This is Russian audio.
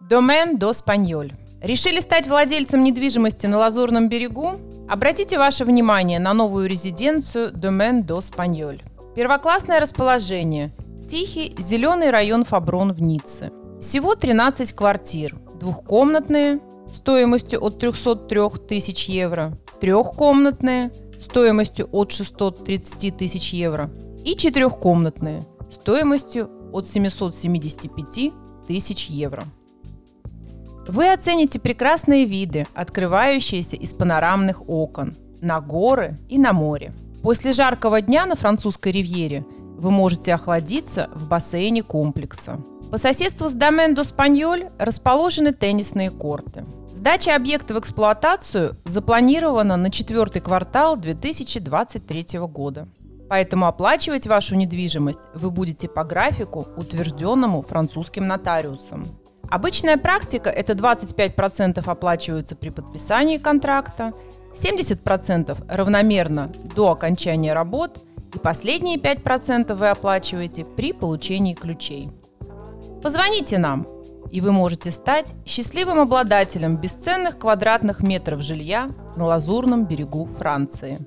Домен до Спаньоль. Решили стать владельцем недвижимости на Лазурном берегу? Обратите ваше внимание на новую резиденцию Домен до Спаньоль. Первоклассное расположение. Тихий зеленый район Фаброн в Ницце. Всего 13 квартир. Двухкомнатные стоимостью от 303 тысяч евро. Трехкомнатные стоимостью от 630 тысяч евро. И четырехкомнатные стоимостью от 775 тысяч евро. Вы оцените прекрасные виды, открывающиеся из панорамных окон, на горы и на море. После жаркого дня на французской ривьере вы можете охладиться в бассейне комплекса. По соседству с Домен до Спаньоль расположены теннисные корты. Сдача объекта в эксплуатацию запланирована на четвертый квартал 2023 года. Поэтому оплачивать вашу недвижимость вы будете по графику, утвержденному французским нотариусом. Обычная практика – это 25% оплачиваются при подписании контракта, 70% равномерно до окончания работ и последние 5% вы оплачиваете при получении ключей. Позвоните нам, и вы можете стать счастливым обладателем бесценных квадратных метров жилья на Лазурном берегу Франции.